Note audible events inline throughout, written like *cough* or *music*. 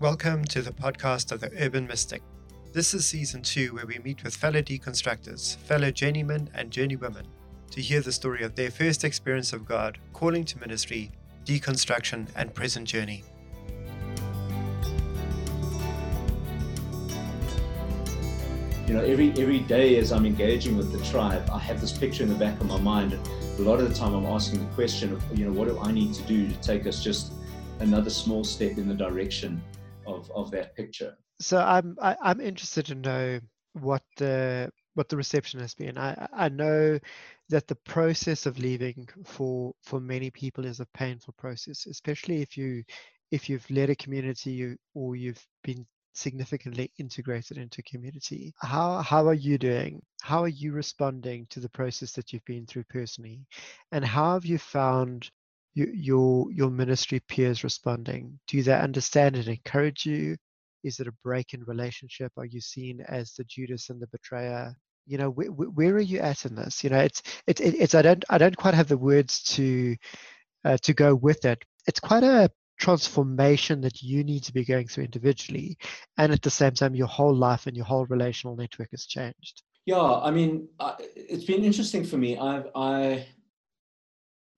Welcome to the podcast of the Urban Mystic. This is season two, where we meet with fellow deconstructors, fellow journeymen and journeywomen, to hear the story of their first experience of God, calling to ministry, deconstruction, and present journey. You know, every every day as I'm engaging with the tribe, I have this picture in the back of my mind. A lot of the time, I'm asking the question of, you know, what do I need to do to take us just another small step in the direction of, of that picture? So I'm I, am i am interested to know what the what the reception has been. I I know that the process of leaving for for many people is a painful process, especially if you if you've led a community or you've been significantly integrated into community. How how are you doing? How are you responding to the process that you've been through personally? And how have you found you, your your ministry peers responding? Do they understand and encourage you? Is it a break in relationship? Are you seen as the Judas and the betrayer? You know, where, where are you at in this? You know, it's it, it, it's I don't I don't quite have the words to uh, to go with it. It's quite a transformation that you need to be going through individually and at the same time your whole life and your whole relational network has changed yeah i mean it's been interesting for me i've i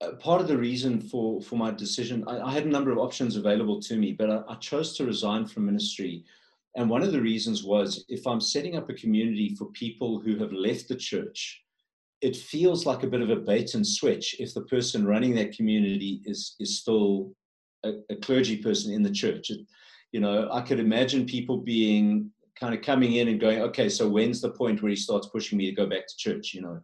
Uh, part of the reason for for my decision I, I, had a number of options available to me but I, I chose to resign from ministry and one of the reasons was if i'm setting up a community for people who have left the church it feels like a bit of a bait and switch if the person running that community is is still a, a clergy person in the church. It, you know, I could imagine people being kind of coming in and going, okay, so when's the point where he starts pushing me to go back to church? You know,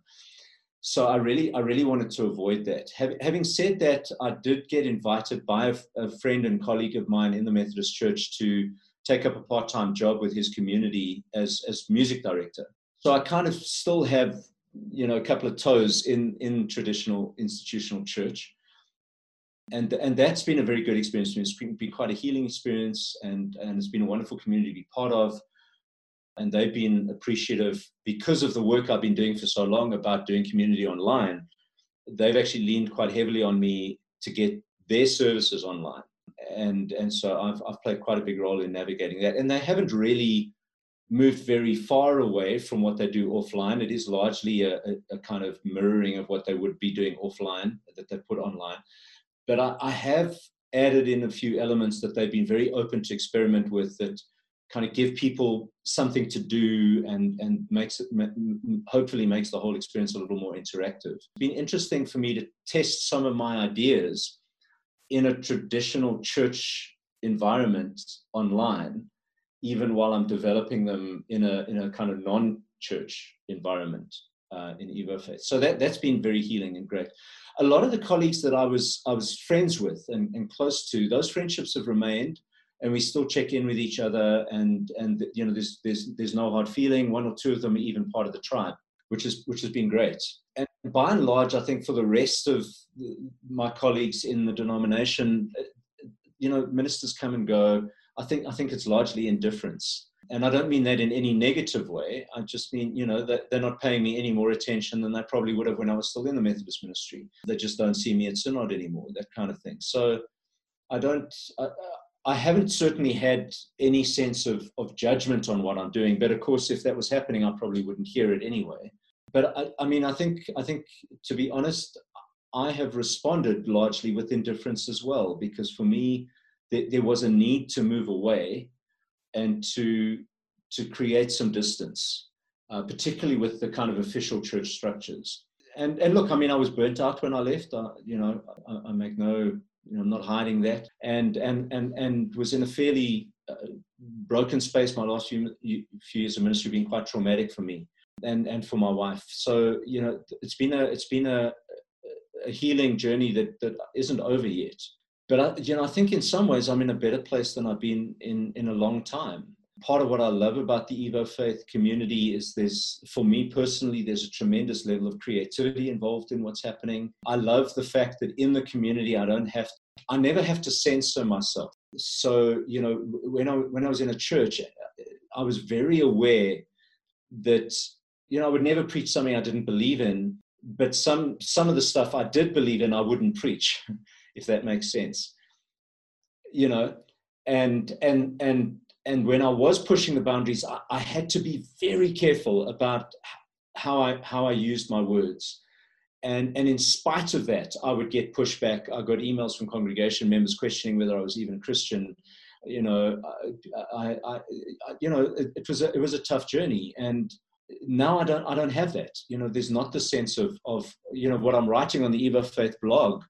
so I really, I really wanted to avoid that. having said that, I did get invited by a, friend and colleague of mine in the Methodist Church to take up a part-time job with his community as as music director. So I kind of still have, you know, a couple of toes in in traditional institutional church and and that's been a very good experience. It's been, been quite a healing experience, and and it's been a wonderful community to be part of. And they've been appreciative because of the work I've been doing for so long about doing community online. They've actually leaned quite heavily on me to get their services online, and and so I've I've played quite a big role in navigating that. And they haven't really moved very far away from what they do offline. It is largely a, a, a kind of mirroring of what they would be doing offline that they put online but I, I have added in a few elements that they've been very open to experiment with that kind of give people something to do and and makes it hopefully makes the whole experience a little more interactive. It's been interesting for me to test some of my ideas in a traditional church environment online, even while I'm developing them in a in a kind of non-church environment uh, in Evo Faith. So that that's been very healing and great a lot of the colleagues that I was I was friends with and, and close to, those friendships have remained, and we still check in with each other. And and you know, there's there's there's no hard feeling. One or two of them are even part of the tribe, which is which has been great. And by and large, I think for the rest of my colleagues in the denomination, you know, ministers come and go. I think I think it's largely indifference and I don't mean that in any negative way. I just mean, you know, that they're not paying me any more attention than they probably would have when I was still in the Methodist ministry. They just don't see me at synod anymore, that kind of thing. So I don't, I haven't certainly had any sense of, of judgment on what I'm doing. But of course, if that was happening, I probably wouldn't hear it anyway. But I, I mean, I think, I think to be honest, I have responded largely with indifference as well, because for me, there, there was a need to move away and to to create some distance, uh, particularly with the kind of official church structures. And and look, I mean, I was burnt out when I left. I, you know, I, I make no, you know, I'm not hiding that. And and and and was in a fairly uh, broken space. My last few few years of ministry been quite traumatic for me and and for my wife. So you know, it's been a it's been a a healing journey that that isn't over yet but I, you know, I think in some ways I'm in a better place than I've been in in a long time. Part of what I love about the Evo Faith community is there's, for me personally, there's a tremendous level of creativity involved in what's happening. I love the fact that in the community, I don't have, I never have to censor myself. So, you know, when I when I was in a church, I was very aware that, you know, I would never preach something I didn't believe in, but some some of the stuff I did believe in, I wouldn't preach. *laughs* if that makes sense. You know, and and and and when I was pushing the boundaries, I, I had to be very careful about how I how I used my words. And, and in spite of that, I would get pushback. I got emails from congregation members questioning whether I was even Christian. You know, I, I, I you know, it, it, was a, it was a tough journey, and now I don't I don't have that. You know, there's not the sense of of you know what I'm writing on the Evo Faith blog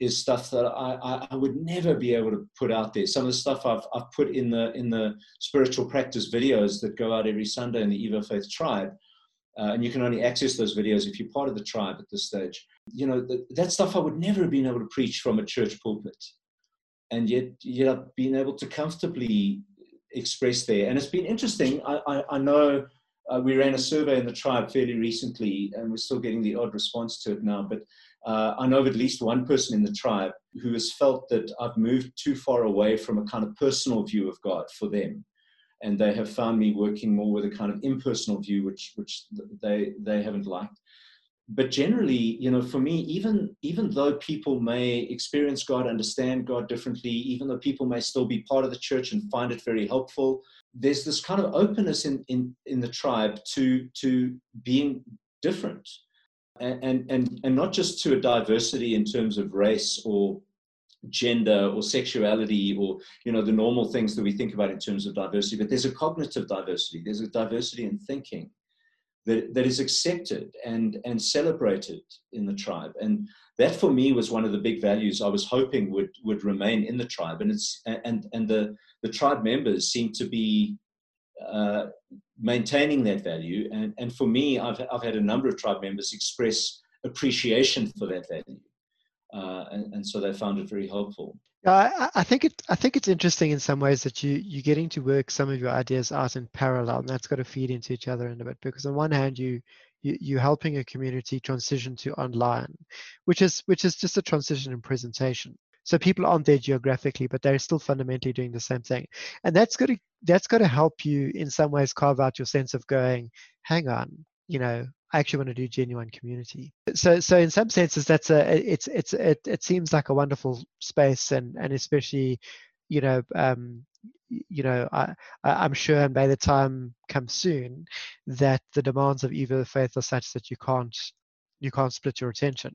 is stuff that I, I would never be able to put out there. Some of the stuff I've, I've put in the in the spiritual practice videos that go out every Sunday in the Evo Faith Tribe, uh, and you can only access those videos if you're part of the tribe at this stage. You know that, that stuff I would never have been able to preach from a church pulpit, and yet yet I've been able to comfortably express there. And it's been interesting. I I, I know. Uh, we ran a survey in the tribe fairly recently, and we're still getting the odd response to it now. But uh, I know of at least one person in the tribe who has felt that I've moved too far away from a kind of personal view of God for them. And they have found me working more with a kind of impersonal view, which, which they, they haven't liked. But generally, you know, for me, even, even though people may experience God, understand God differently, even though people may still be part of the church and find it very helpful, there's this kind of openness in, in, in the tribe to, to being different and, and, and not just to a diversity in terms of race or gender or sexuality or you know the normal things that we think about in terms of diversity but there's a cognitive diversity. There's a diversity in thinking that, that is accepted and and celebrated in the tribe. And that for me was one of the big values i was hoping would would remain in the tribe. And it's and and the the tribe members seem to be uh, maintaining that value. And, and for me, I've, I've had a number of tribe members express appreciation for that value. Uh, and, and, so they found it very helpful. I, I think it. I think it's interesting in some ways that you you're getting to work some of your ideas out in parallel, and that's got to feed into each other in a bit. Because on one hand, you, you you're helping a community transition to online, which is which is just a transition in presentation. So people aren't there geographically, but they're still fundamentally doing the same thing. And that's going to that's going to help you in some ways carve out your sense of going, hang on, you know, I actually want to do genuine community. So so in some senses that's a it's it's it, it seems like a wonderful space and and especially you know um you know I, I am sure and by the time comes soon that the demands of Evo faith are such that you can't you can't split your attention.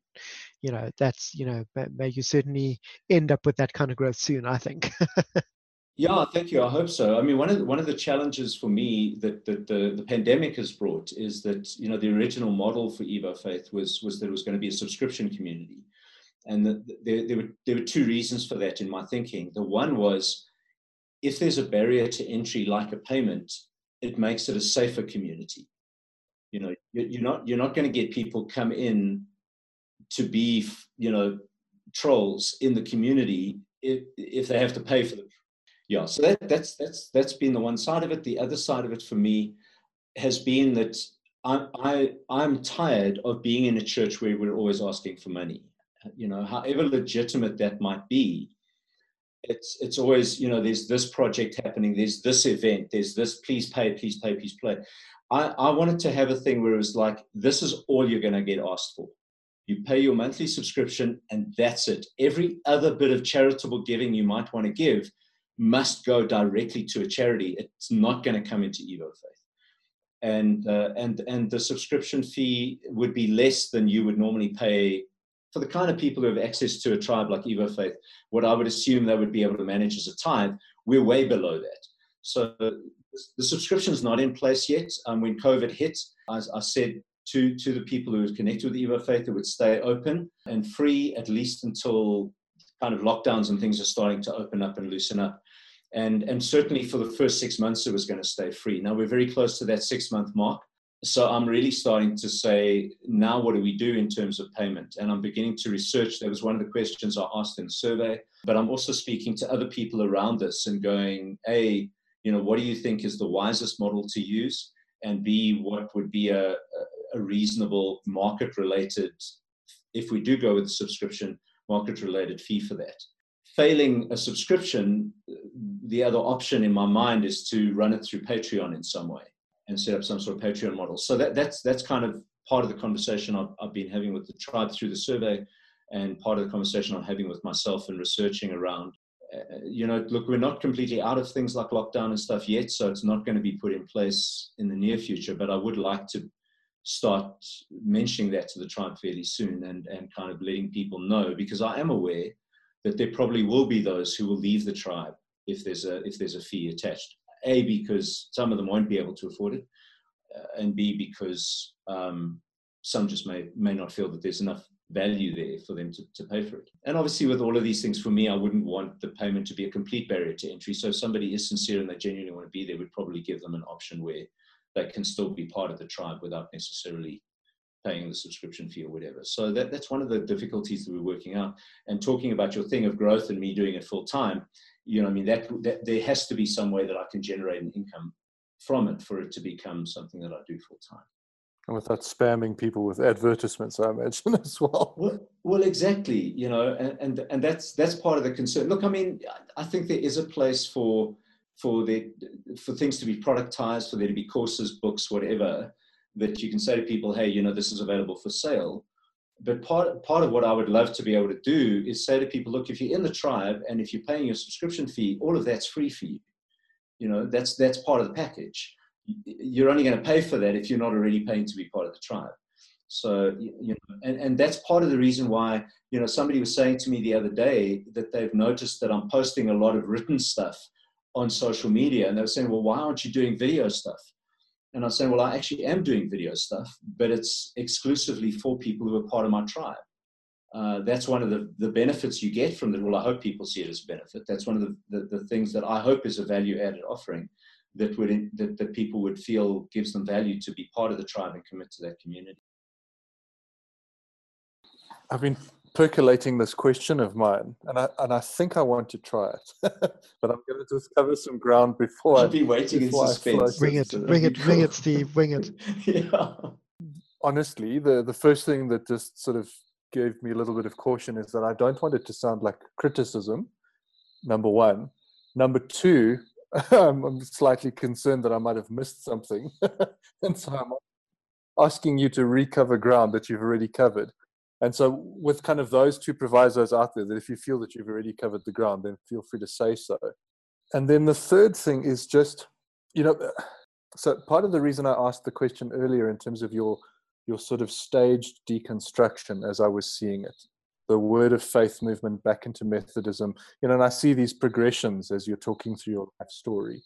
You know that's you know may you certainly end up with that kind of growth soon i think. *laughs* Yeah thank you i hope so. I mean one of the, one of the challenges for me that, that the, the pandemic has brought is that you know the original model for evo faith was was that it was going to be a subscription community. And the, there, there, were, there were two reasons for that in my thinking. The one was if there's a barrier to entry like a payment it makes it a safer community you know, you're not you're not going to get people come in to be you know trolls in the community if if they have to pay for them. Yeah, so that, that's that's that's been the one side of it. The other side of it for me has been that I, I I'm tired of being in a church where we're always asking for money. You know, however legitimate that might be, it's it's always you know there's this project happening, there's this event, there's this please pay, please pay, please pay. I, I wanted to have a thing where it was like, this is all you're going to get asked for. You pay your monthly subscription, and that's it. Every other bit of charitable giving you might want to give must go directly to a charity. It's not going to come into Evo Faith. And, uh, and, and the subscription fee would be less than you would normally pay for the kind of people who have access to a tribe like Evo Faith. What I would assume they would be able to manage as a tithe, we're way below that. So the subscription is not in place yet. Um, when COVID hit, I, I, said to, to the people who were connected with Evo Faith, it would stay open and free at least until kind of lockdowns and things are starting to open up and loosen up. And, and certainly for the first six months, it was going to stay free. Now we're very close to that six month mark. So I'm really starting to say, now what do we do in terms of payment? And I'm beginning to research. That was one of the questions I asked in the survey. But I'm also speaking to other people around us and going, A, you know, what do you think is the wisest model to use? And B, what would be a, a reasonable market related, if we do go with subscription, market related fee for that? Failing a subscription, the other option in my mind is to run it through Patreon in some way and set up some sort of Patreon model. So that, that's, that's kind of part of the conversation I've, I've been having with the tribe through the survey and part of the conversation I'm having with myself and researching around you know, look, we're not completely out of things like lockdown and stuff yet, so it's not going to be put in place in the near future. But I would like to start mentioning that to the tribe fairly soon and, and kind of letting people know because I am aware that there probably will be those who will leave the tribe if there's a if there's a fee attached. A because some of them won't be able to afford it, uh, and B because um, some just may may not feel that there's enough value there for them to, to pay for it. And obviously, with all of these things, for me, I wouldn't want the payment to be a complete barrier to entry. So if somebody is sincere and they genuinely want to be there, we'd probably give them an option where they can still be part of the tribe without necessarily paying the subscription fee or whatever. So that, that's one of the difficulties that we're working out. And talking about your thing of growth and me doing it full time, you know, I mean, that, that there has to be some way that I can generate an income from it for it to become something that I do full time and without spamming people with advertisements, I imagine *laughs* as well. Well, well exactly. You know, and, and and that's that's part of the concern. Look, I mean, I think there is a place for for the for things to be productized, for there to be courses, books, whatever, that you can say to people, hey, you know, this is available for sale. But part part of what I would love to be able to do is say to people, look, if you're in the tribe and if you're paying your subscription fee, all of that's free for you. You know, that's that's part of the package you're only going to pay for that if you're not already paying to be part of the tribe. So, you know, and, and that's part of the reason why, you know, somebody was saying to me the other day that they've noticed that I'm posting a lot of written stuff on social media. And they were saying, well, why aren't you doing video stuff? And I'm saying, well, I actually am doing video stuff, but it's exclusively for people who are part of my tribe. Uh, that's one of the, the benefits you get from it. Well, I hope people see it as a benefit. That's one of the, the, the things that I hope is a value added offering that would that, that people would feel gives them value to be part of the tribe and commit to that community. I've been percolating this question of mine, and I and I think I want to try it, *laughs* but I'm going to just cover some ground before. I'll be waiting in suspense. Bring it, bring it, bring it, *laughs* Steve, bring it. yeah. Honestly, the the first thing that just sort of gave me a little bit of caution is that I don't want it to sound like criticism. Number one. Number two, *laughs* I'm slightly concerned that I might have missed something. *laughs* and so I'm asking you to recover ground that you've already covered. And so, with kind of those two provisos out there, that if you feel that you've already covered the ground, then feel free to say so. And then the third thing is just, you know, *sighs* so part of the reason I asked the question earlier in terms of your your sort of staged deconstruction as I was seeing it, the word of faith movement back into Methodism. You know, and I see these progressions as you're talking through your life story.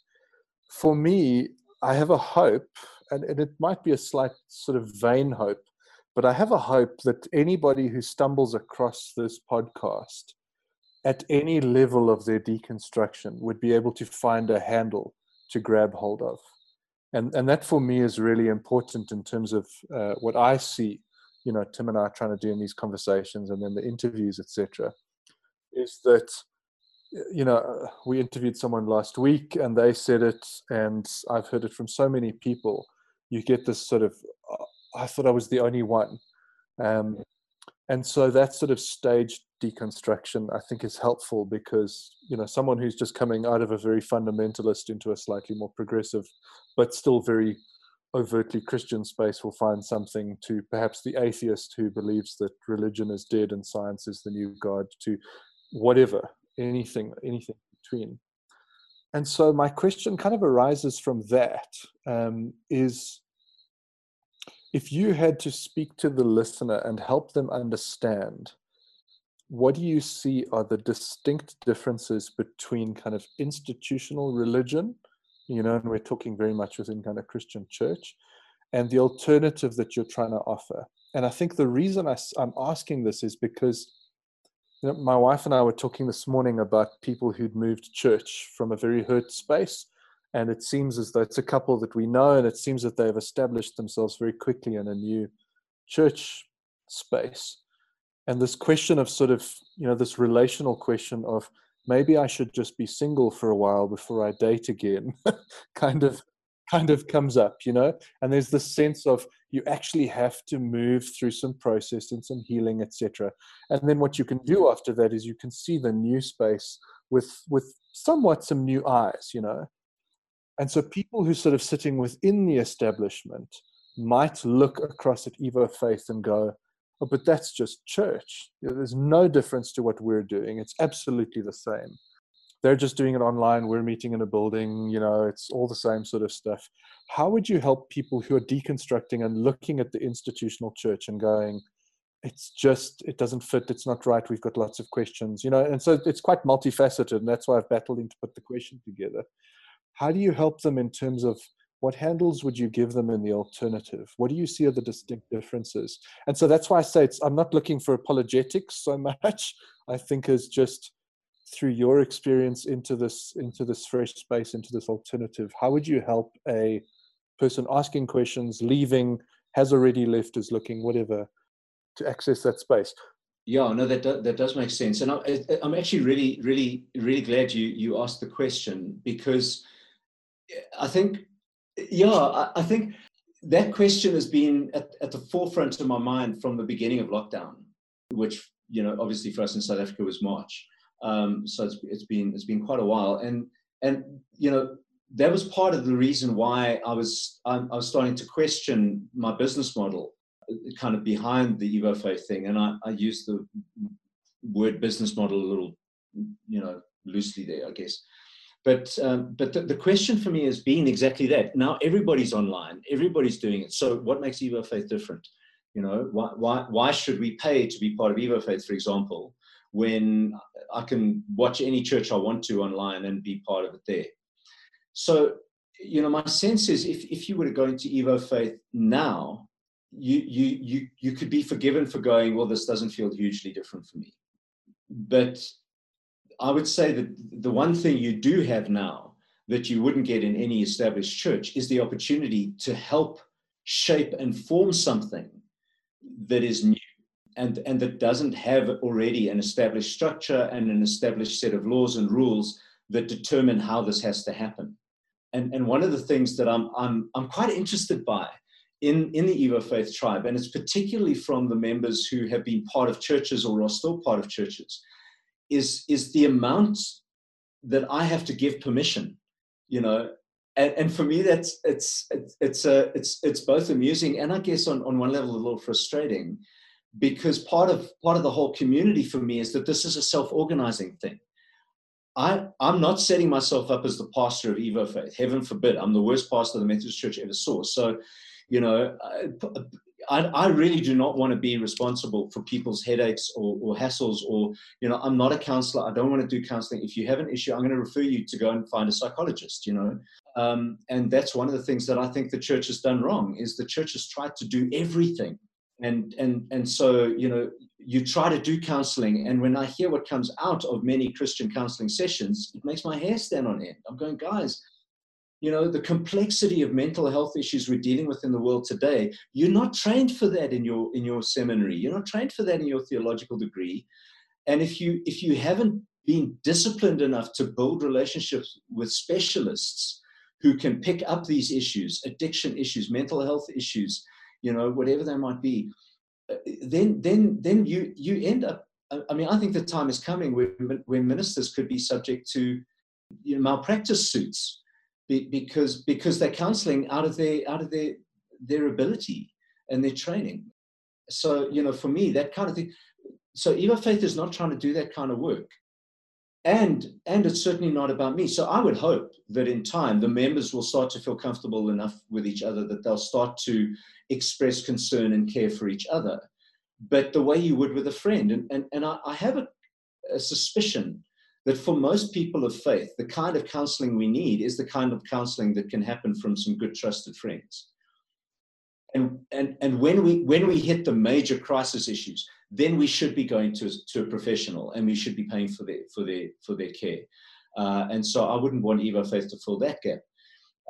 For me, I have a hope, and, and it might be a slight sort of vain hope, but I have a hope that anybody who stumbles across this podcast at any level of their deconstruction would be able to find a handle to grab hold of. And, and that for me is really important in terms of uh, what I see you know Tim and I are trying to do in these conversations and then the interviews, etc., is that you know we interviewed someone last week and they said it, and I've heard it from so many people. You get this sort of, uh, I thought I was the only one, um, and so that sort of staged deconstruction I think is helpful because you know someone who's just coming out of a very fundamentalist into a slightly more progressive, but still very overtly Christian space will find something to perhaps the atheist who believes that religion is dead and science is the new God, to whatever, anything, anything between. And so my question kind of arises from that: um, is if you had to speak to the listener and help them understand what do you see are the distinct differences between kind of institutional religion you know, and we're talking very much within kind of Christian church, and the alternative that you're trying to offer. And I think the reason I, am asking this is because you know, my wife and I were talking this morning about people who'd moved church from a very hurt space. And it seems as though it's a couple that we know, and it seems that they've established themselves very quickly in a new church space. And this question of sort of, you know, this relational question of maybe I should just be single for a while before I date again *laughs* kind of kind of comes up, you know? And there's this sense of you actually have to move through some process and some healing, etc. And then what you can do after that is you can see the new space with with somewhat some new eyes, you know. And so people who sort of sitting within the establishment might look across at Evo Faith and go, oh, but that's just church. There's no difference to what we're doing. It's absolutely the same. they're just doing it online we're meeting in a building you know it's all the same sort of stuff how would you help people who are deconstructing and looking at the institutional church and going it's just it doesn't fit it's not right we've got lots of questions you know and so it's quite multifaceted and that's why i've battled to put the question together how do you help them in terms of what handles would you give them in the alternative? What do you see are the distinct differences? And so that's why i say it's i'm not looking for apologetics so *laughs* much. I think is just through your experience into this into this fresh space into this alternative how would you help a person asking questions leaving has already left is looking whatever to access that space? Yeah no that does, that does make sense. And I, i'm actually really really really glad you you asked the question because i think yeah i, I think that question has been at, at the forefront of my mind from the beginning of lockdown which you know obviously for us in south africa was march. Um, so it's, it's been it's been quite a while, and and you know that was part of the reason why I was I, I was starting to question my business model, uh, kind of behind the Evo Faith thing, and I, I used the word business model a little, you know, loosely there, I guess. But um, but the, the, question for me has been exactly that. Now everybody's online, everybody's doing it. So what makes Evo Faith different? You know, why why why should we pay to be part of Evo Faith, for example, when I can watch any church I want to online and be part of it there. So, you know, my sense is if, if you were to go into Evo Faith now, you, you, you, you could be forgiven for going, well, this doesn't feel hugely different for me. But I would say that the one thing you do have now that you wouldn't get in any established church is the opportunity to help shape and form something that is new and, and that doesn't have already an established structure and an established set of laws and rules that determine how this has to happen. And, and one of the things that I'm, I'm, I'm quite interested by in, in the Evo Faith tribe, and it's particularly from the members who have been part of churches or are still part of churches, is, is the amount that I have to give permission, you know, and, and for me that's it's it's it's it's it's both amusing and I guess on, on one level a little frustrating because part of part of the whole community for me is that this is a self-organizing thing. I, I'm not setting myself up as the pastor of Evo Faith. Heaven forbid. I'm the worst pastor the Methodist Church ever saw. So, you know, I, I really do not want to be responsible for people's headaches or, or hassles or, you know, I'm not a counselor. I don't want to do counseling. If you have an issue, I'm going to refer you to go and find a psychologist, you know. Um, and that's one of the things that I think the church has done wrong is the church has tried to do everything and and and so you know you try to do counseling and when i hear what comes out of many christian counseling sessions it makes my hair stand on end i'm going guys you know the complexity of mental health issues we're dealing with in the world today you're not trained for that in your in your seminary you're not trained for that in your theological degree and if you if you haven't been disciplined enough to build relationships with specialists who can pick up these issues addiction issues mental health issues you know, whatever they might be, uh, then then then you you end up. I mean, I think the time is coming where when ministers could be subject to you know, malpractice suits because because they're counselling out of their out of their their ability and their training. So you know, for me, that kind of thing. So Evo Faith is not trying to do that kind of work and and it's certainly not about me so i would hope that in time the members will start to feel comfortable enough with each other that they'll start to express concern and care for each other but the way you would with a friend and and, and i, I have a, a suspicion that for most people of faith the kind of counseling we need is the kind of counseling that can happen from some good trusted friends and and and when we when we hit the major crisis issues then we should be going to, to a professional and we should be paying for their, for their, for their care. Uh, and so I wouldn't want Evo Faith to fill that gap.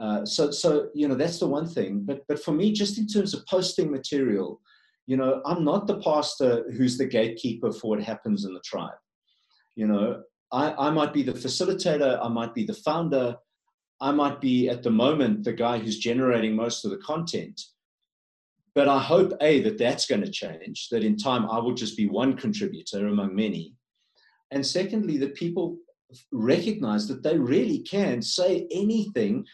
Uh, so, so you know that's the one thing. But, but for me, just in terms of posting material, you know, I'm not the pastor who's the gatekeeper for what happens in the tribe. You know, I, I might be the facilitator, I might be the founder, I might be at the moment the guy who's generating most of the content. But I hope, A, that that's going to change, that in time I will just be one contributor among many. And secondly, that people recognize that they really can say anything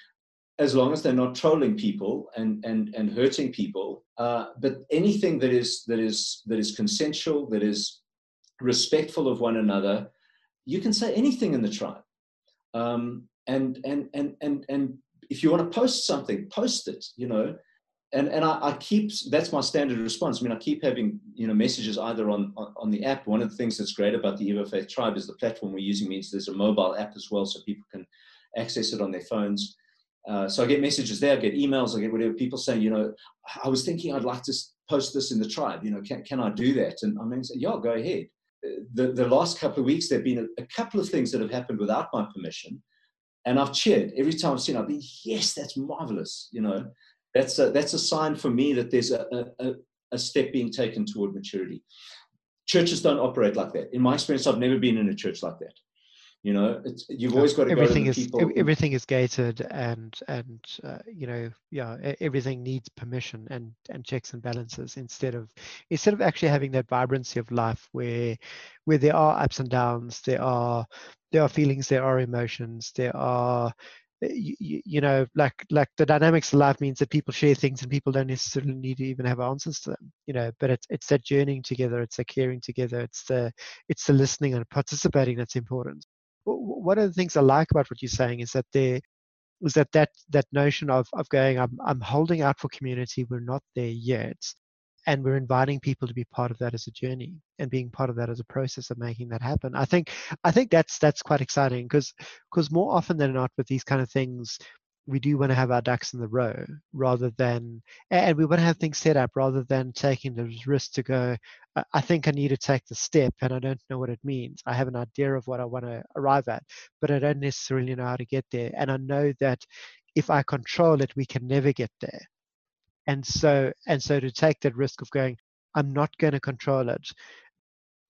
as long as they're not trolling people and, and, and hurting people. Uh, but anything that is, that, is, that is consensual, that is respectful of one another, you can say anything in the tribe. Um, and and and and and if you want to post something, post it. You know, and and I, I, keep that's my standard response. I mean, I keep having you know messages either on, on, on the app. One of the things that's great about the Evo Faith Tribe is the platform we're using means there's a mobile app as well, so people can access it on their phones. Uh, so I get messages there, I get emails, I get whatever people saying, you know, I was thinking I'd like to post this in the tribe. You know, can can I do that? And I mean, yeah, go ahead. The the last couple of weeks there've been a, a couple of things that have happened without my permission, and I've cheered every time I've seen. It, I've been yes, that's marvelous. You know that's a, that's a sign for me that there's a, a, a step being taken toward maturity. Churches don't operate like that. In my experience, I've never been in a church like that. You know, you've always got to everything go to is everything is gated, and and uh, you know, yeah, everything needs permission and and checks and balances instead of instead of actually having that vibrancy of life where where there are ups and downs, there are there are feelings, there are emotions, there are you, you, know like like the dynamics of life means that people share things and people don't necessarily need to even have answers to them you know but it's it's that journeying together it's the caring together it's the it's the listening and participating that's important one of the things i like about what you're saying is that there is that that that notion of of going i'm i'm holding out for community. We're not there yet and we're inviting people to be part of that as a journey and being part of that as a process of making that happen. I think i think that's that's quite exciting because because more often than not with these kind of things we do want to have our ducks in the row rather than and we want to have things set up rather than taking the risk to go i think i need to take the step and i don't know what it means. I have an idea of what i want to arrive at but i don't necessarily know how to get there. And i know that if i control it we can never get there. And so and so to take that risk of going i'm not going to control it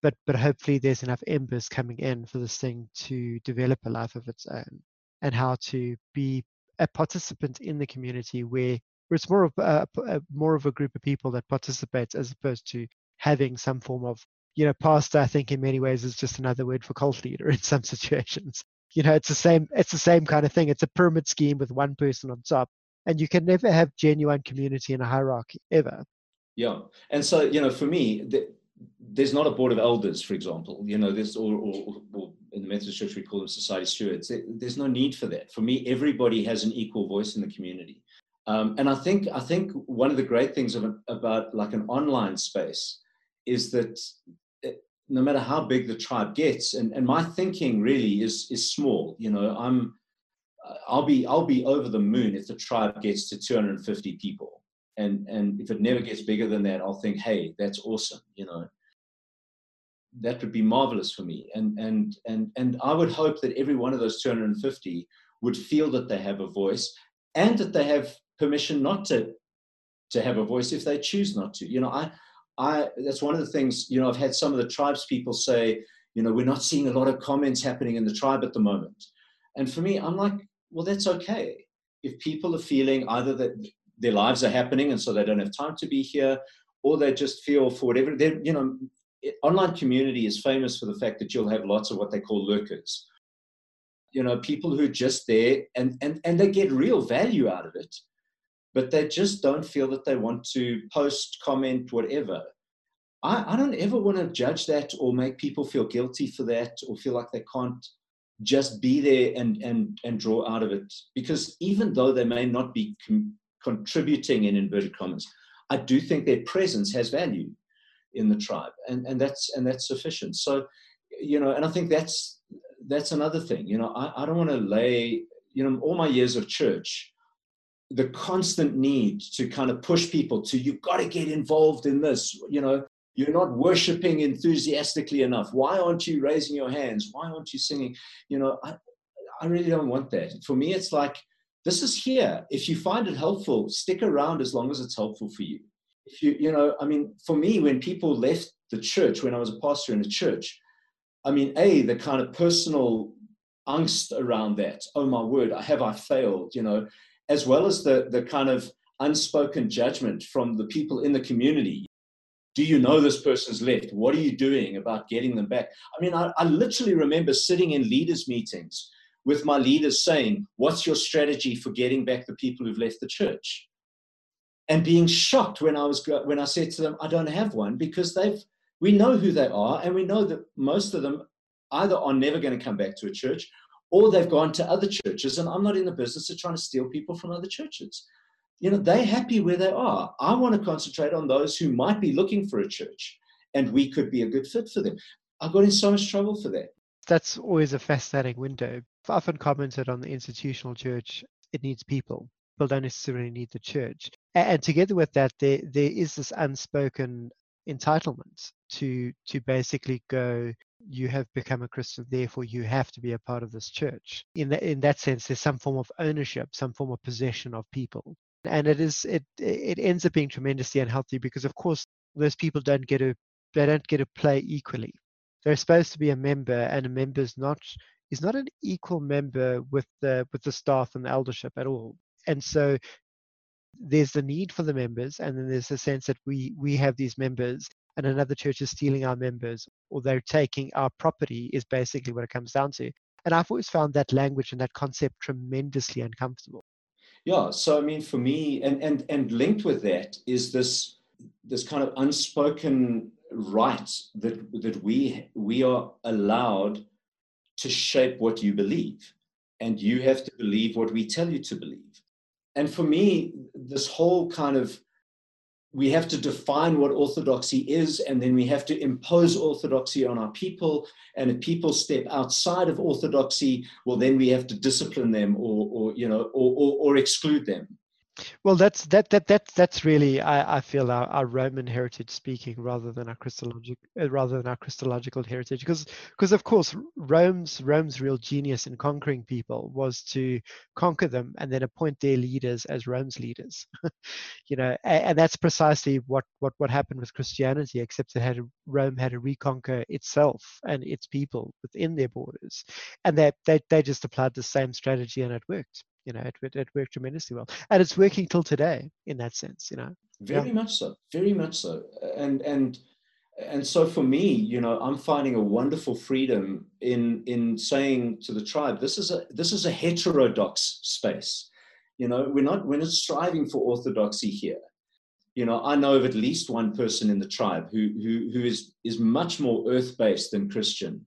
but but hopefully there's enough embers coming in for this thing to develop a life of its own and how to be a participant in the community where, where it's more of a, a, more of a group of people that participates as opposed to having some form of you know pastor i think in many ways is just another word for cult leader *laughs* in some situations. You know it's the same it's the same kind of thing. It's a pyramid scheme with one person on top and you can never have genuine community in a hierarchy ever. Yeah. And so you know for me the, there's not a board of elders for example you know there's or, or, or in the methodist church we call them society stewards. There's no need for that. For me everybody has an equal voice in the community. Um, and i think i think one of the great things of, about like an online space is that it, no matter how big the tribe gets and, and my thinking really is is small you know i'm I'll be I'll be over the moon if the tribe gets to 250 people, and and if it never gets bigger than that, I'll think, hey, that's awesome, you know. That would be marvelous for me, and and and and I would hope that every one of those 250 would feel that they have a voice, and that they have permission not to to have a voice if they choose not to. You know, I I that's one of the things. You know, I've had some of the tribes people say, you know, we're not seeing a lot of comments happening in the tribe at the moment. And for me, I'm like, well, that's okay. If people are feeling either that their lives are happening and so they don't have time to be here, or they just feel for whatever, they're, you know, online community is famous for the fact that you'll have lots of what they call lurkers. You know, people who are just there and, and, and they get real value out of it, but they just don't feel that they want to post, comment, whatever. I, I don't ever want to judge that or make people feel guilty for that or feel like they can't just be there and and and draw out of it because even though they may not be com- contributing in inverted commas i do think their presence has value in the tribe and and that's and that's sufficient so you know and i think that's that's another thing you know i, I don't want to lay you know all my years of church the constant need to kind of push people to you've got to get involved in this you know you're not worshiping enthusiastically enough. Why aren't you raising your hands? Why aren't you singing? You know, I, I really don't want that. For me, it's like, this is here. If you find it helpful, stick around as long as it's helpful for you. If you, you know, I mean, for me, when people left the church, when I was a pastor in a church, I mean, A, the kind of personal angst around that, oh my word, have I failed, you know, as well as the, the kind of unspoken judgment from the people in the community do you know this person's left? What are you doing about getting them back? I mean, I, I literally remember sitting in leaders' meetings with my leaders saying, What's your strategy for getting back the people who've left the church? And being shocked when I was when I said to them, I don't have one because they've we know who they are, and we know that most of them either are never going to come back to a church or they've gone to other churches. And I'm not in the business of trying to steal people from other churches. You know, they're happy where they are. I want to concentrate on those who might be looking for a church and we could be a good fit for them. I got in so much trouble for that. That's always a fascinating window. I've often commented on the institutional church, it needs people. People don't necessarily need the church. And together with that, there there is this unspoken entitlement to to basically go you have become a christian therefore you have to be a part of this church in that in that sense there's some form of ownership some form of possession of people and it is it it ends up being tremendously unhealthy because of course those people don't get to they don't get to play equally they're supposed to be a member and a member is not is not an equal member with the with the staff and the eldership at all. And so there's the need for the members and then there's a sense that we we have these members and another church is stealing our members or they're taking our property is basically what it comes down to. And i've always found that language and that concept tremendously uncomfortable. Yeah so i mean for me and and and linked with that is this this kind of unspoken right that that we we are allowed to shape what you believe and you have to believe what we tell you to believe. And for me this whole kind of we have to define what orthodoxy is and then we have to impose orthodoxy on our people. And if people step outside of orthodoxy well then we have to discipline them or, or you know or, or, or exclude them well, that's that that that that's really I, I feel our, our Roman heritage speaking rather than our Christological uh, rather than our Christological heritage. Because because of course Rome's Rome's real genius in conquering people was to conquer them and then appoint their leaders as Rome's leaders, *laughs* you know, and, and, that's precisely what what what happened with Christianity, except it had Rome had to reconquer itself and its people within their borders, and they they they just applied the same strategy and it worked you know, it, it worked tremendously well, and it's working till today in that sense. You know, very yeah. much so, very much so, and and and so for me, you know, I'm finding a wonderful freedom in in saying to the tribe, this is a this is a heterodox space. You know, we're not we're not striving for orthodoxy here. You know, I know of at least one person in the tribe who who who is is much more earth based than Christian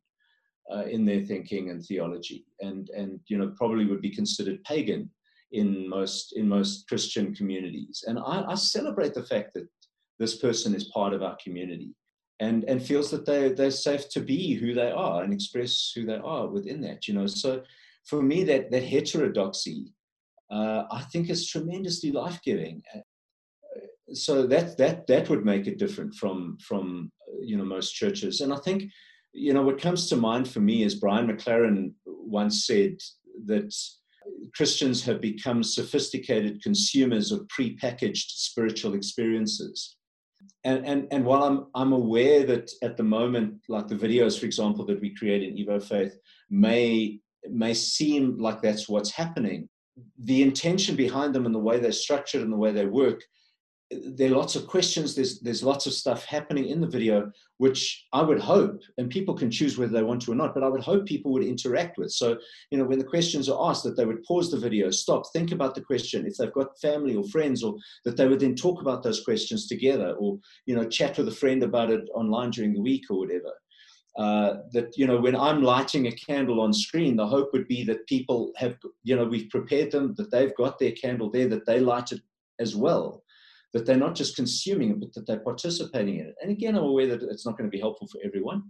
uh, in their thinking and theology, and and you know probably would be considered pagan in most in most Christian communities. And I, I celebrate the fact that this person is part of our community and and feels that they they're safe to be who they are and express who they are within that. You know, so for me that that heterodoxy, uh, I think is tremendously life giving. Uh, so that that that would make it different from from you know most churches, and I think you know, what comes to mind for me is Brian McLaren once said that Christians have become sophisticated consumers of prepackaged spiritual experiences. And, and, and while I'm, I'm aware that at the moment, like the videos, for example, that we create in Evo Faith may, may seem like that's what's happening, the intention behind them and the way they're structured and the way they work there are lots of questions there's there's lots of stuff happening in the video which i would hope and people can choose whether they want to or not but i would hope people would interact with. So you know when the questions are asked that they would pause the video stop think about the question if they've got family or friends or that they would then talk about those questions together or you know chat with a friend about it online during the week or whatever. Uh, that you know when i'm lighting a candle on screen the hope would be that people have you know we've prepared them that they've got their candle there that they light it as well that they're not just consuming it, but that they're participating in it. And again, I'm aware that it's not going to be helpful for everyone.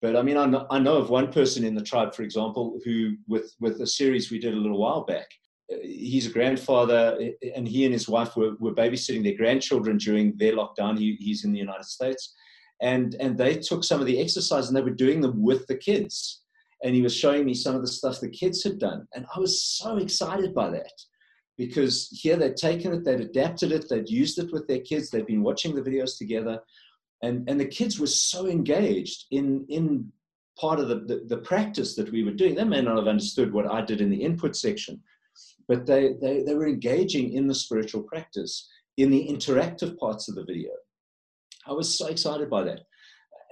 But I mean, I know, I know of one person in the tribe, for example, who, with, with a series we did a little while back, uh, he's a grandfather, and he and his wife were, were babysitting their grandchildren during their lockdown. He, he's in the United States. And, and they took some of the exercise and they were doing them with the kids. And he was showing me some of the stuff the kids had done. And I was so excited by that because here they'd taken it, they'd adapted it, they'd used it with their kids, they'd been watching the videos together, and, and the kids were so engaged in, in part of the, the, the, practice that we were doing. They may not have understood what I did in the input section, but they, they, they were engaging in the spiritual practice, in the interactive parts of the video. I was so excited by that.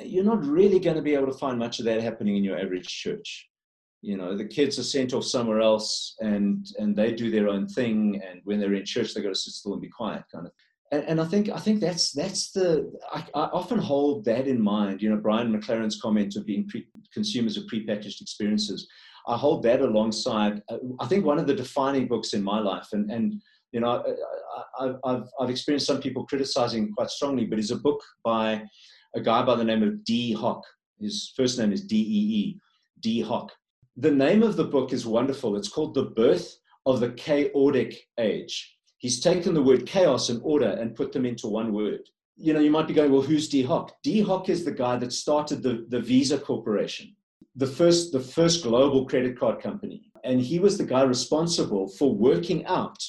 You're not really going to be able to find much of that happening in your average church you know the kids are sent off somewhere else and and they do their own thing and when they're in church they got to sit still and be quiet kind of and, and i think i think that's that's the I, I, often hold that in mind you know brian mclaren's comment of being pre, consumers of prepackaged experiences I hold that alongside. Uh, I think one of the defining books in my life, and and you know, I, have I've experienced some people criticizing quite strongly, but it's a book by a guy by the name of Dee Hock. His first name is D E E, Dee Hock. The name of the book is wonderful. It's called The Birth of the Chaordic Age. He's taken the word chaos and order and put them into one word. You know, you might be going, well, who's Dee Hock? Dee Hock is the guy that started the, the Visa Corporation, the first, the first global credit card company. And he was the guy responsible for working out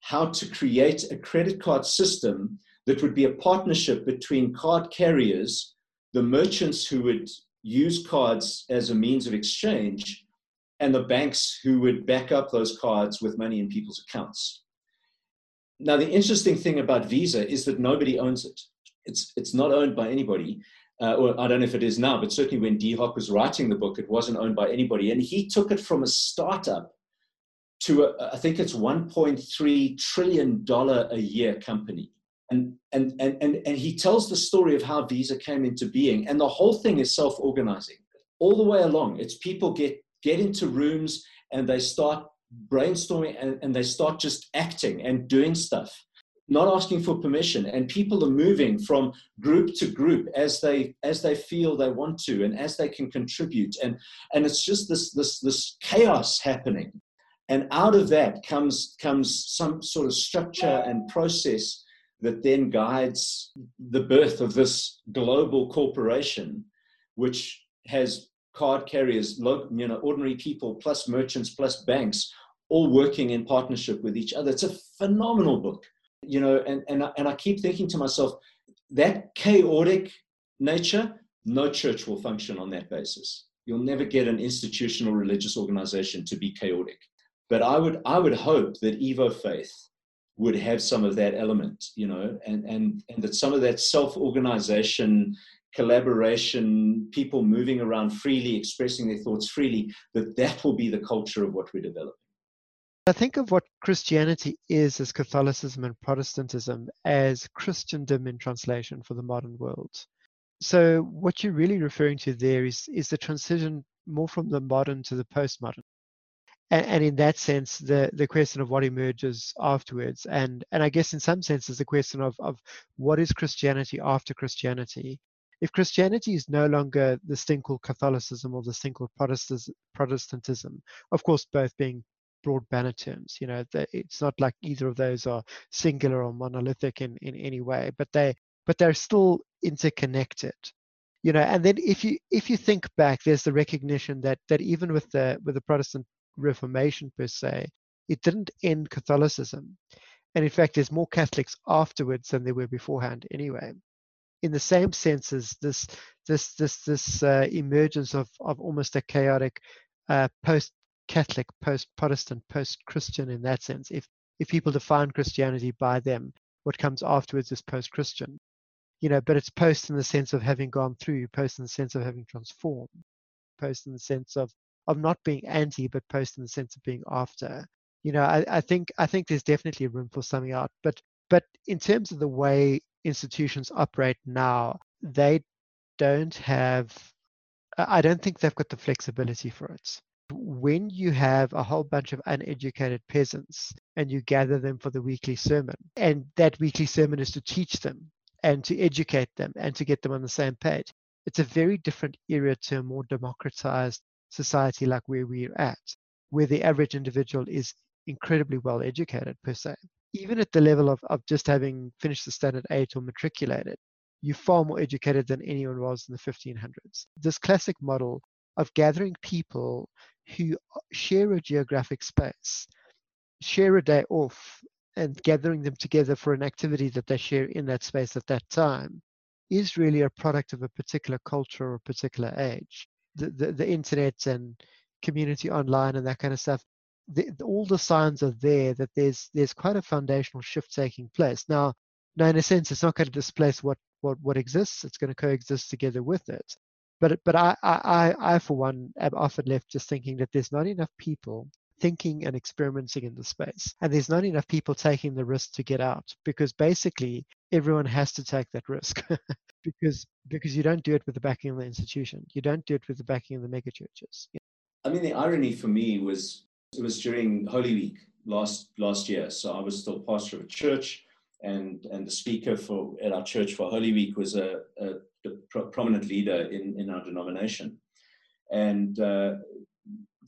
how to create a credit card system that would be a partnership between card carriers, the merchants who would use cards as a means of exchange, and the banks who would back up those cards with money in people's accounts. Now, the interesting thing about Visa is that nobody owns it. It's, it's not owned by anybody. Uh, or I don't know if it is now, but certainly when Dee Hock was writing the book, it wasn't owned by anybody. And he took it from a startup to a, I think it's 1.3 trillion dollar a year company. And, and, and, and, and he tells the story of how Visa came into being. And the whole thing is self organizing all the way along. It's people get, get into rooms and they start brainstorming and, and they start just acting and doing stuff not asking for permission and people are moving from group to group as they as they feel they want to and as they can contribute and and it's just this this this chaos happening and out of that comes comes some sort of structure and process that then guides the birth of this global corporation which has card carriers you know ordinary people plus merchants plus banks all working in partnership with each other. It's a phenomenal book you know and and and I keep thinking to myself that chaotic nature no church will function on that basis. You'll never get an institutional religious organization to be chaotic. But I would I would hope that Evo Faith would have some of that element, you know, and and and that some of that self-organization, collaboration, people moving around freely, expressing their thoughts freely, that that will be the culture of what we're developing. I think of what Christianity is as Catholicism and Protestantism as Christendom in translation for the modern world. So what you're really referring to there is is the transition more from the modern to the postmodern and, and, in that sense, the the question of what emerges afterwards, and and I guess in some senses the question of of what is Christianity after Christianity. If Christianity is no longer this thing called Catholicism or this thing called Protestantism, of course, both being broad banner terms, you know, it's not like either of those are singular or monolithic in in any way, but they but they're still interconnected you know and then if you if you think back there's the recognition that that even with the with the protestant Reformation per se, it didn't end Catholicism. And in fact, there's more Catholics afterwards than there were beforehand anyway. In the same sense as this this this this uh, emergence of of almost a chaotic uh, post-Catholic, post-Protestant, post-Christian in that sense. If if people define Christianity by them, what comes afterwards is post-Christian. You know, but it's post in the sense of having gone through, post in the sense of having transformed, post in the sense of of not being anti but post in the sense of being after. You know I, I think i think there's definitely room for something out but but in terms of the way institutions operate now they don't have i don't think they've got the flexibility for it. When you have a whole bunch of uneducated peasants and you gather them for the weekly sermon and that weekly sermon is to teach them and to educate them and to get them on the same page it's a very different era to a more democratized society like where we're at, where the average individual is incredibly well educated per se. Even at the level of, of just having finished the standard eight or matriculated, you're far more educated than anyone was in the 1500s. This classic model of gathering people who uh, share a geographic space, share a day off, and gathering them together for an activity that they share in that space at that time is really a product of a particular culture or a particular age the, the, internet and community online and that kind of stuff, the, all the signs are there that there's there's quite a foundational shift taking place. Now, now in a sense, it's not going to displace what what what exists. It's going to coexist together with it. But but I I I for one am often left just thinking that there's not enough people thinking and experimenting in the space. And there's not enough people taking the risk to get out because basically everyone has to take that risk *laughs* because because you don't do it with the backing of the institution. You don't do it with the backing of the megachurches. I mean, the irony for me was it was during Holy Week last last year. So I was still pastor of a church, and and the speaker for at our church for Holy Week was a, a, a pro- prominent leader in in our denomination, and uh,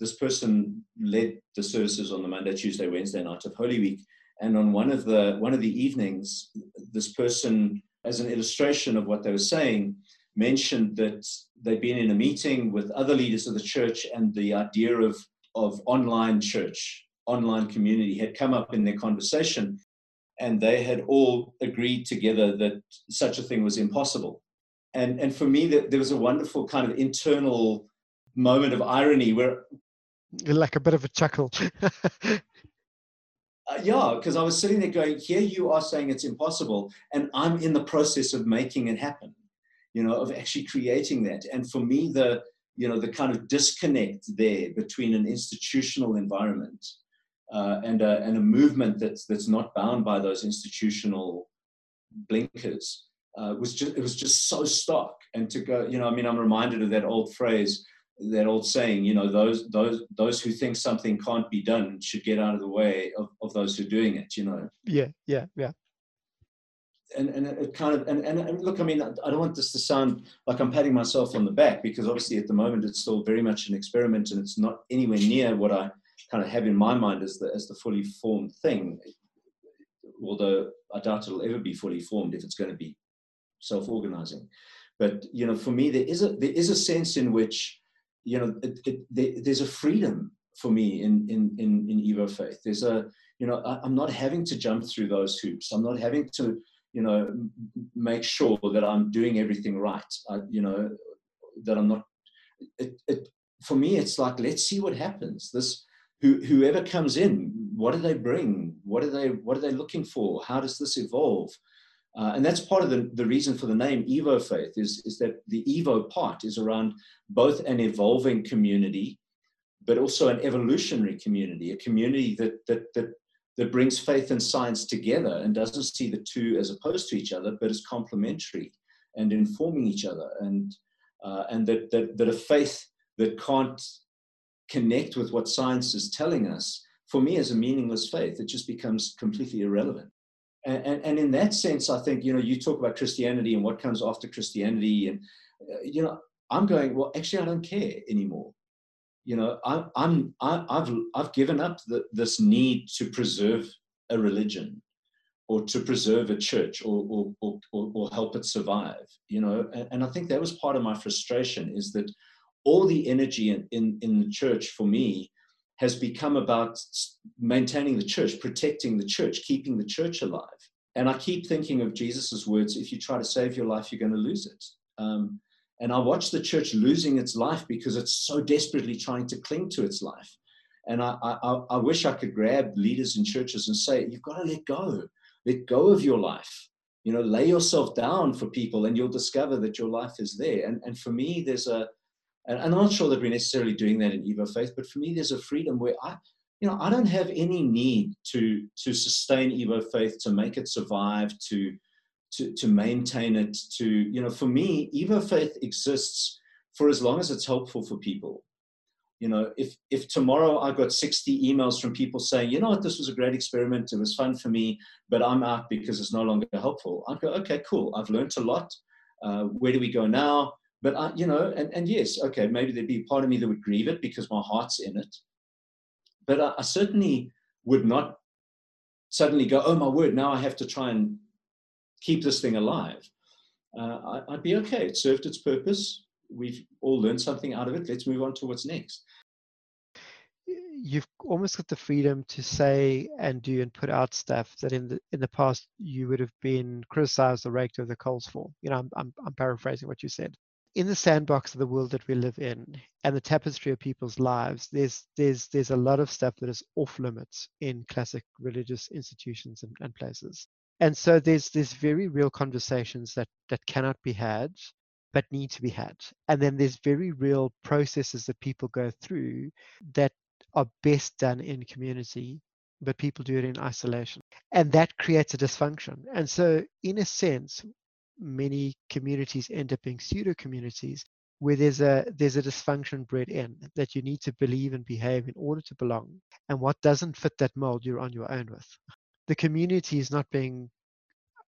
this person led the services on the Monday, Tuesday, Wednesday night of Holy Week. And on one of the one of the evenings, this person, as an illustration of what they were saying, mentioned that they'd been in a meeting with other leaders of the church, and the idea of of online church, online community, had come up in their conversation, and they had all agreed together that such a thing was impossible. And and for me, that there was a wonderful kind of internal moment of irony where like a bit of a chuckle *laughs* uh, yeah, because I was sitting there going, here you are saying it's impossible, and I'm in the process of making it happen, you know, of actually creating that. And for me, the you know the kind of disconnect there between an institutional environment uh, and a and a movement that's that's not bound by those institutional blinkers uh, was just it was just so stark. And to go, you know, I mean, I'm reminded of that old phrase that old saying, you know, those those those who think something can't be done should get out of the way of, of those who are doing it, you know. Yeah, yeah, yeah. And and it kind of and, and, and look, I mean, I don't want this to sound like I'm patting myself on the back because obviously at the moment it's still very much an experiment and it's not anywhere near what I kind of have in my mind as the as the fully formed thing. Although I doubt it'll ever be fully formed if it's going to be self-organizing. But you know, for me, there is a there is a sense in which you know, it, it, there's a freedom for me in, in, in, in Evo Faith. There's a, you know, I, am not having to jump through those hoops. I'm not having to, you know, make sure that I'm doing everything right. I, you know, that I'm not, it, it, for me, it's like, let's see what happens. This, who, whoever comes in, what do they bring? What are they, what are they looking for? How does this evolve? Uh, and that's part of the, the reason for the name Evo Faith is, is that the Evo part is around both an evolving community, but also an evolutionary community, a community that, that, that, that brings faith and science together and doesn't see the two as opposed to each other, but as complementary and informing each other. And, uh, and that, that, that a faith that can't connect with what science is telling us, for me, is a meaningless faith. It just becomes completely irrelevant and, and, and in that sense, I think, you know, you talk about Christianity and what comes after Christianity. And, uh, you know, I'm going, well, actually, I don't care anymore. You know, I, I'm, I, I've, I've given up the, this need to preserve a religion or to preserve a church or, or, or, or, help it survive, you know. And, I think that was part of my frustration is that all the energy in, in, in the church for me has become about maintaining the church, protecting the church, keeping the church alive. And I keep thinking of Jesus' words if you try to save your life, you're going to lose it. Um, and I watch the church losing its life because it's so desperately trying to cling to its life. And I, I, I wish I could grab leaders in churches and say, you've got to let go, let go of your life. You know, lay yourself down for people and you'll discover that your life is there. And, and for me, there's a, and, I'm not sure that we're necessarily doing that in Evo Faith, but for me, there's a freedom where I, you know, I don't have any need to to sustain Evo Faith, to make it survive, to to to maintain it. To you know, for me, Evo Faith exists for as long as it's helpful for people. You know, if if tomorrow I got 60 emails from people saying, you know what, this was a great experiment, it was fun for me, but I'm out because it's no longer helpful. I'd go, okay, cool, I've learned a lot. Uh, where do we go now? But I, you know, and, and yes, okay, maybe there'd be a part of me that would grieve it because my heart's in it. But I, I certainly would not suddenly go, oh my word, now I have to try and keep this thing alive. Uh, I, would be okay. It served its purpose. We've all learned something out of it. Let's move on to what's next. You've almost got the freedom to say and do and put out stuff that in the in the past you would have been criticized or raked over the coals for. You know, I'm, I'm, I'm paraphrasing what you said in the sandbox of the world that we live in and the tapestry of people's lives, there's there's there's a lot of stuff that is off limits in classic religious institutions and, and places. And so there's there's very real conversations that that cannot be had but need to be had. And then there's very real processes that people go through that are best done in community, but people do it in isolation. And that creates a dysfunction. And so, in a sense, many communities end up being pseudo communities where there's a there's a dysfunction bred in that you need to believe and behave in order to belong. And what doesn't fit that mold you're on your own with. The community is not being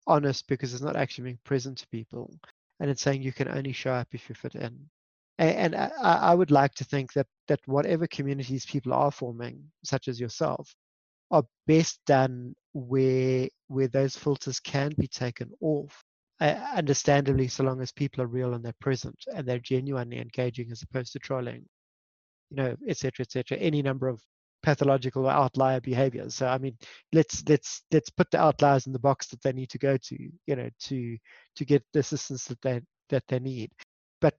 honest because it's not actually being present to people and it's saying you can only show up if you fit in. And, I, I would like to think that that whatever communities people are forming such as yourself are best done where where those filters can be taken off uh, understandably so long as people are real and they're present and they're genuinely engaging as opposed to trolling you know etc etc any number of pathological outlier behaviors. So i mean let's let's let's put the outliers in the box that they need to go to you know to to get the assistance that they that they need. But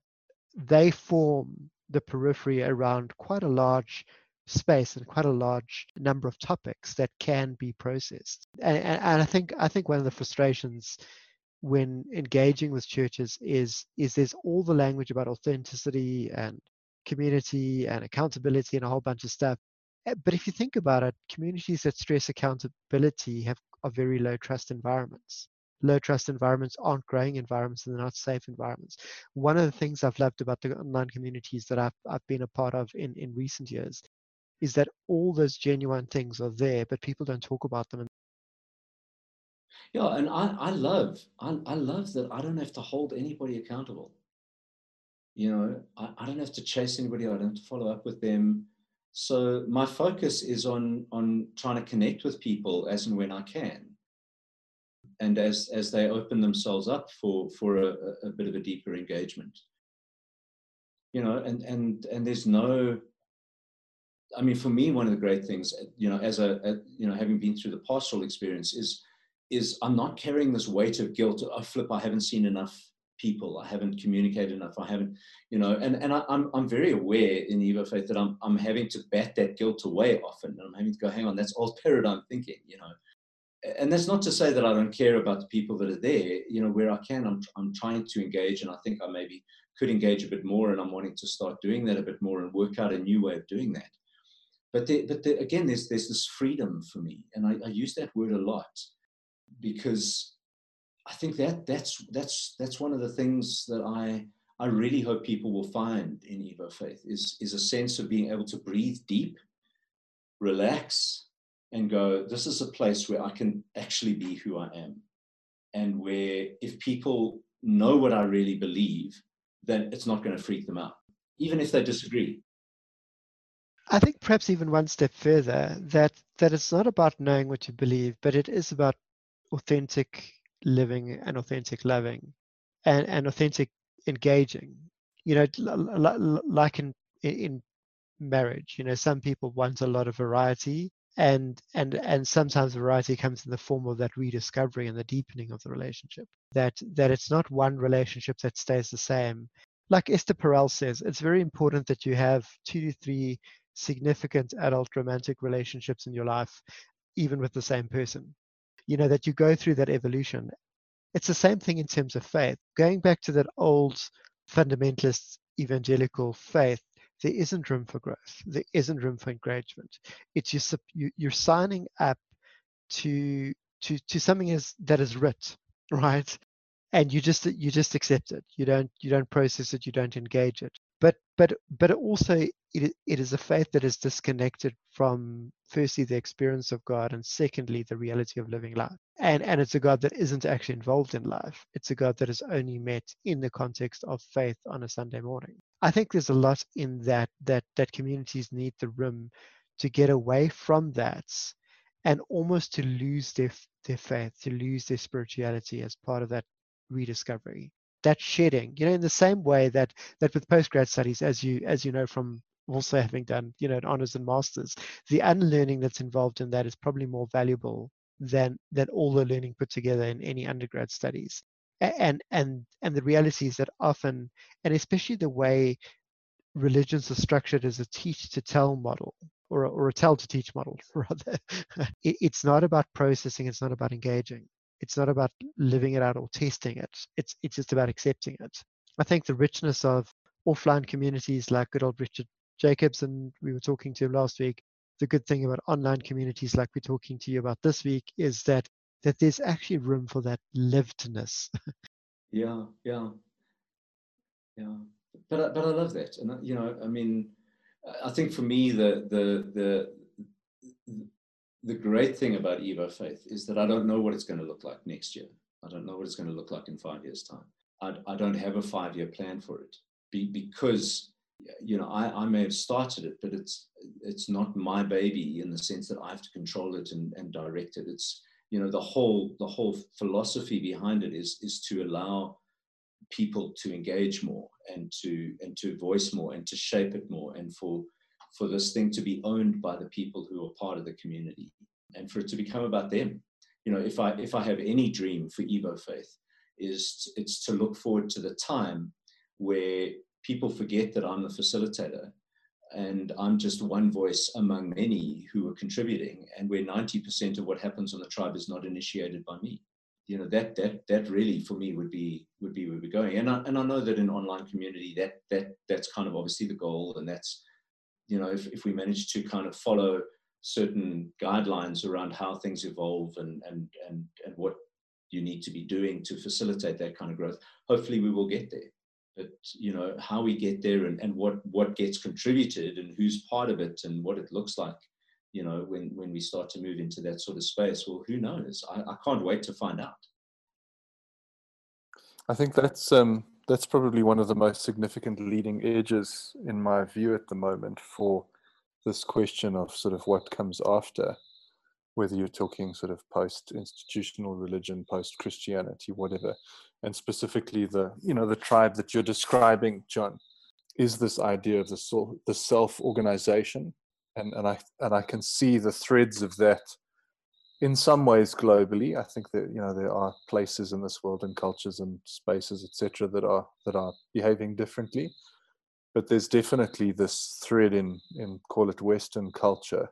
they form the periphery around quite a large space and quite a large number of topics that can be processed. And, and, and i think i think one of the frustrations when engaging with churches is is there's all the language about authenticity and community and accountability and a whole bunch of stuff. Eh, but if you think about it communities that stress accountability have are very low trust environments. Low trust environments aren't growing environments and they're not safe environments. One of the things i've loved about the online communities that i've, I've been a part of in, in recent years is that all those genuine things are there but people don't talk about them yeah, and I, I love, I, I love that I don't have to hold anybody accountable. You know, I, I don't have to chase anybody. I don't have to follow up with them. So my focus is on on trying to connect with people as and when I can, and as as they open themselves up for for a, a bit of a deeper engagement. You know, and and and there's no I mean, for me, one of the great things, you know, as a, a, you know, having been through the pastoral experience, is is I'm not carrying this weight of guilt. Oh, flip, I haven't seen enough people. I haven't communicated enough. I haven't, you know, and, and I, am I'm, I'm very aware in Evo Faith that I'm, I'm having to bat that guilt away often. And I'm having to go, hang on, that's old paradigm thinking, you know. And that's not to say that I don't care about the people that are there, you know, where I can, I'm, I'm trying to engage. And I think I maybe could engage a bit more. And I'm wanting to start doing that a bit more and work out a new way of doing that. But, the, but the, again, there's, there's this freedom for me. And I, I use that word a lot because I think that that's that's that's one of the things that I I really hope people will find in Evo Faith is is a sense of being able to breathe deep, relax, and go. This is a place where I can actually be who I am, and where if people know what I really believe, then it's not going to freak them out, even if they disagree. I think perhaps even one step further that that it's not about knowing what you believe, but it is about authentic living and authentic loving and, and authentic engaging. You know like in in marriage you know some people want a lot of variety and and and sometimes variety comes in the form of that rediscovery and the deepening of the relationship that that it's not one relationship that stays the same. Like esther perel says it's very important that you have two to three significant adult romantic relationships in your life even with the same person you know, that you go through that evolution. It's the same thing in terms of faith. Going back to that old fundamentalist evangelical faith, there isn't room for growth. There isn't room for engagement. It's just you're signing up to to to something is that is writ, *laughs* right? And you just you just accept it. You don't you don't process it. You don't engage it but but but also it, it is a faith that is disconnected from firstly the experience of god and secondly the reality of living life. And and it's a god that isn't actually involved in life. It's a god that is only met in the context of faith on a sunday morning. I think there's a lot in that that that communities need the room to get away from that and almost to lose their their faith to lose their spirituality as part of that rediscovery that shedding you know in the same way that that with postgrad studies as you as you know from also having done you know honors and masters the unlearning that's involved in that is probably more valuable than than all the learning put together in any undergrad studies. And and and the reality is that often and especially the way religions are structured as a teach to tell model or, or a tell to teach model *laughs* rather *laughs* it, it's not about processing it's not about engaging it's not about living it out or testing it. It's it's just about accepting it. I think the richness of offline communities like good old Richard Jacobs, and we were talking to him last week. The good thing about online communities like we're talking to you about this week is that that there's actually room for that livedness. yeah, yeah, yeah. but but I love that, and you know, I mean, I think for me the the the the great thing about Evo Faith is that I don't know what it's going to look like next year. I don't know what it's going to look like in five years' time. I, I don't have a five year plan for it Be, because you know I, I may have started it but it's it's not my baby in the sense that i have to control it and, and direct it it's you know the whole the whole philosophy behind it is is to allow people to engage more and to and to voice more and to shape it more and for for this thing to be owned by the people who are part of the community and for it to become about them you know if i if i have any dream for evo faith is it's to look forward to the time where people forget that I'm the facilitator and I'm just one voice among many who are contributing, and where 90% of what happens on the tribe is not initiated by me. You know that that that really for me would be would be where we're going, and I, and I know that in online community that that that's kind of obviously the goal, and that's you know if, if we manage to kind of follow certain guidelines around how things evolve and and and and what you need to be doing to facilitate that kind of growth, hopefully we will get there. But you know how we get there and, and what what gets contributed and who's part of it and what it looks like you know when when we start to move into that sort of space well who knows? I, I can't wait to find out. I think that's um that's probably one of the most significant leading edges in my view at the moment for this question of sort of what comes after whether you're talking sort of post institutional religion, post Christianity, whatever, and specifically the you know the tribe that you're describing, John, is this idea of the the self organization, and and I and I can see the threads of that in some ways globally. I think that you know there are places in this world and cultures and spaces, etc., that are that are behaving differently. But there's definitely this thread in in call it Western culture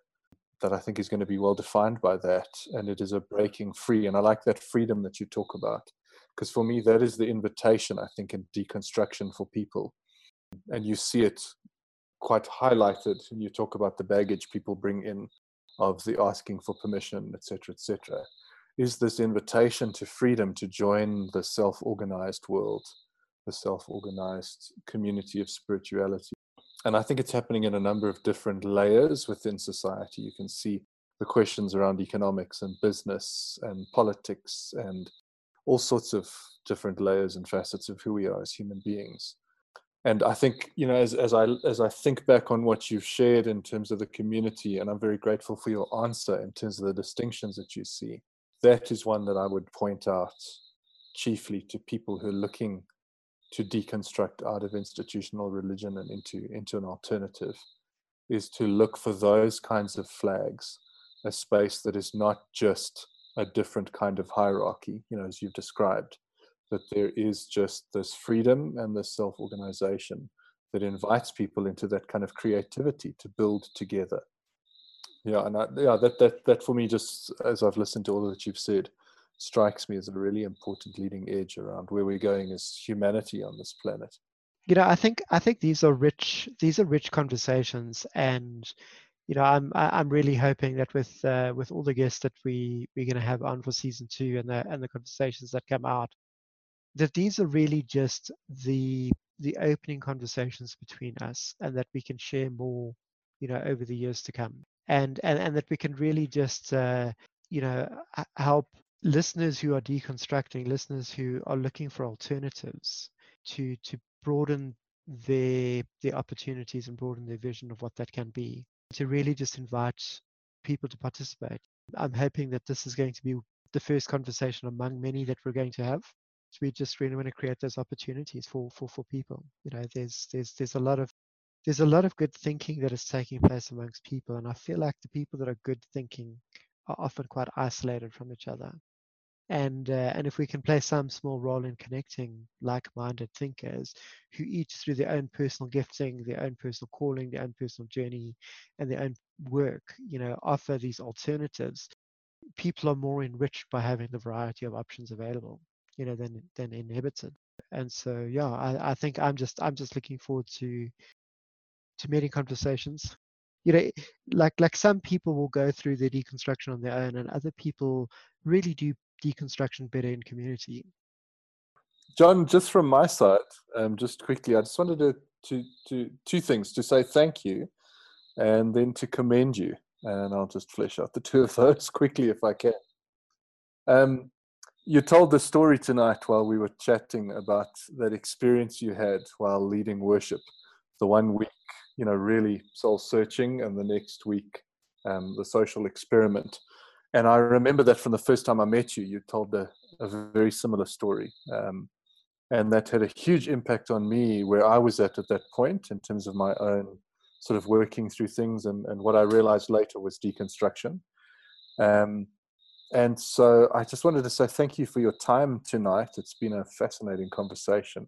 that I think is going to be well defined by that. And it is a breaking free. And I like that freedom that you talk about. Because for me, that is the invitation, I think, in deconstruction for people. And you see it quite highlighted when you talk about the baggage people bring in of the asking for permission, etc., etc. Is this invitation to freedom to join the self organized world, the self organized community of spirituality? and I think it's happening in a number of different layers within society. You can see the questions around economics and business and politics and all sorts of different layers and facets of who we are as human beings. And I think, you know, as, as I as I think back on what you've shared in terms of the community, and I'm very grateful for your answer in terms of the distinctions that you see, that is one that I would point out chiefly to people who are looking to deconstruct out of institutional religion and into into an alternative is to look for those kinds of flags a space that is not just a different kind of hierarchy you know as you've described that there is just this freedom and this self-organization that invites people into that kind of creativity to build together. Yeah and I, yeah that that that for me just as i've listened to all that you've said strikes me as a really important leading edge around where we're going as humanity on this planet. You know i think i think these are rich these are rich conversations and you know i'm i'm really hoping that with uh, with all the guests that we we're going to have on for season two and the and the conversations that come out that these are really just the the opening conversations between us and that we can share more you know over the years to come and and, and that we can really just uh, you know help listeners who are deconstructing, listeners who are looking for alternatives to to broaden their their opportunities and broaden their vision of what that can be. To really just invite people to participate. I'm hoping that this is going to be the first conversation among many that we're going to have. We just really want to create those opportunities for for for people. You know, there's there's there's a lot of there's a lot of good thinking that is taking place amongst people, and I feel like the people that are good thinking are often quite isolated from each other and uh, and if we can play some small role in connecting like-minded thinkers who each through their own personal gifting their own personal calling their own personal journey and their own work you know offer these alternatives people are more enriched by having the variety of options available you know than than inhibited and so yeah i, I think i'm just i'm just looking forward to to many conversations you know like like some people will go through their deconstruction on their own and other people really do deconstruction better in community. John, just from my side, um, just quickly, I just wanted to, to, to two things to say thank you, and then to commend you. And I'll just flesh out the two of *laughs* those quickly if I can. Um, you told the story tonight while we were chatting about that experience you had while leading worship. The one week, you know, really soul searching, and the next week, um, the social experiment. And I remember that from the first time I met you, you told a, a very similar story. Um, and that had a huge impact on me where I was at at that point in terms of my own sort of working through things. And, and what I realized later was deconstruction. Um, and so I just wanted to say thank you for your time tonight. It's been a fascinating conversation.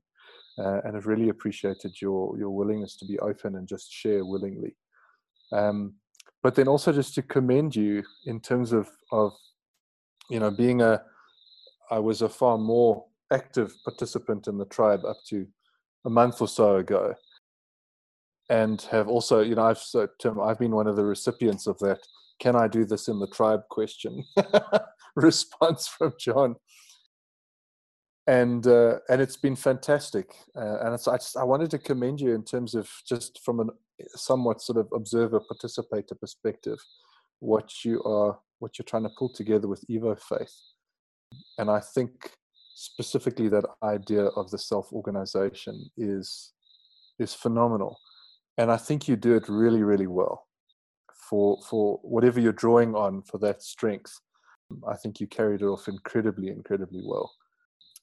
Uh, and I've really appreciated your your willingness to be open and just share willingly. Um, but then also just to commend you in terms of of you know being a I was a far more active participant in the tribe up to a month or so ago, and have also you know I've so Tim I've been one of the recipients of that can I do this in the tribe question? *laughs* Response from John. And uh, and it's been fantastic, uh, and I just I wanted to commend you in terms of just from a somewhat sort of observer participator perspective, what you are what you're trying to pull together with Evo Faith, and I think specifically that idea of the self organization is is phenomenal, and I think you do it really really well for for whatever you're drawing on for that strength. I think you carried it off incredibly, incredibly well.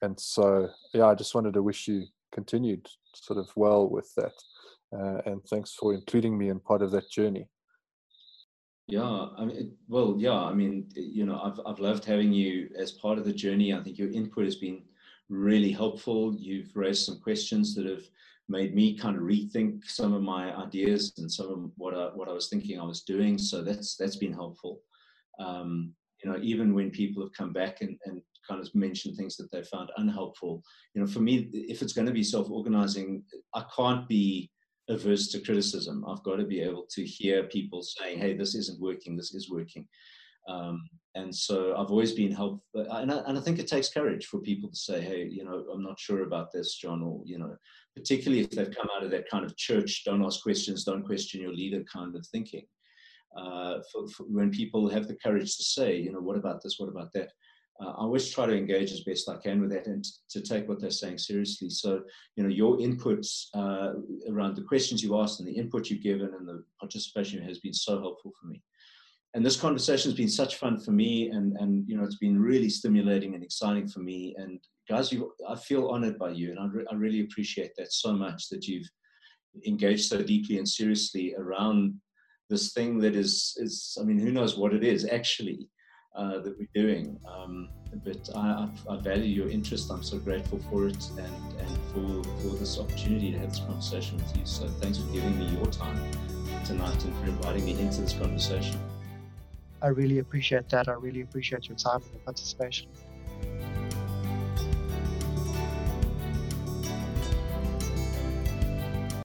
And so, yeah, I just wanted to wish you continued sort of well with that. Uh, and thanks for including me in part of that journey. Yeah, I mean, well, yeah, I mean, you know, I've I've loved having you as part of the journey. I think your input has been really helpful. You've raised some questions that have made me kind of rethink some of my ideas and some of what I, what I was thinking I was doing. So that's that's been helpful. Um, you know, even when people have come back and, and kind of mentioned things that they found unhelpful, you know, for me, if it's going to be self-organizing, I can't be averse to criticism. I've got to be able to hear people saying, "Hey, this isn't working. This is working." Um, and so I've always been helpful, and I, and I think it takes courage for people to say, "Hey, you know, I'm not sure about this, John," or you know, particularly if they've come out of that kind of church, don't ask questions, don't question your leader kind of thinking. Uh, for, for when people have the courage to say, you know, what about this, what about that? Uh, I always try to engage as best I can with that and to take what they're saying seriously. So, you know, your inputs uh, around the questions you asked and the input you've given and the participation has been so helpful for me. And this conversation has been such fun for me, and and you know, it's been really stimulating and exciting for me. And guys, you, I feel honored by you, and I, re- I really appreciate that so much that you've engaged so deeply and seriously around this thing that is is I mean, who knows what it is actually uh, that we're doing. Um, but I, I, I, value your interest. I'm so grateful for it and, and for, for this opportunity to have this conversation with you. So thanks for giving me your time tonight and for inviting me into this conversation. I really appreciate that. I really appreciate your time and your participation.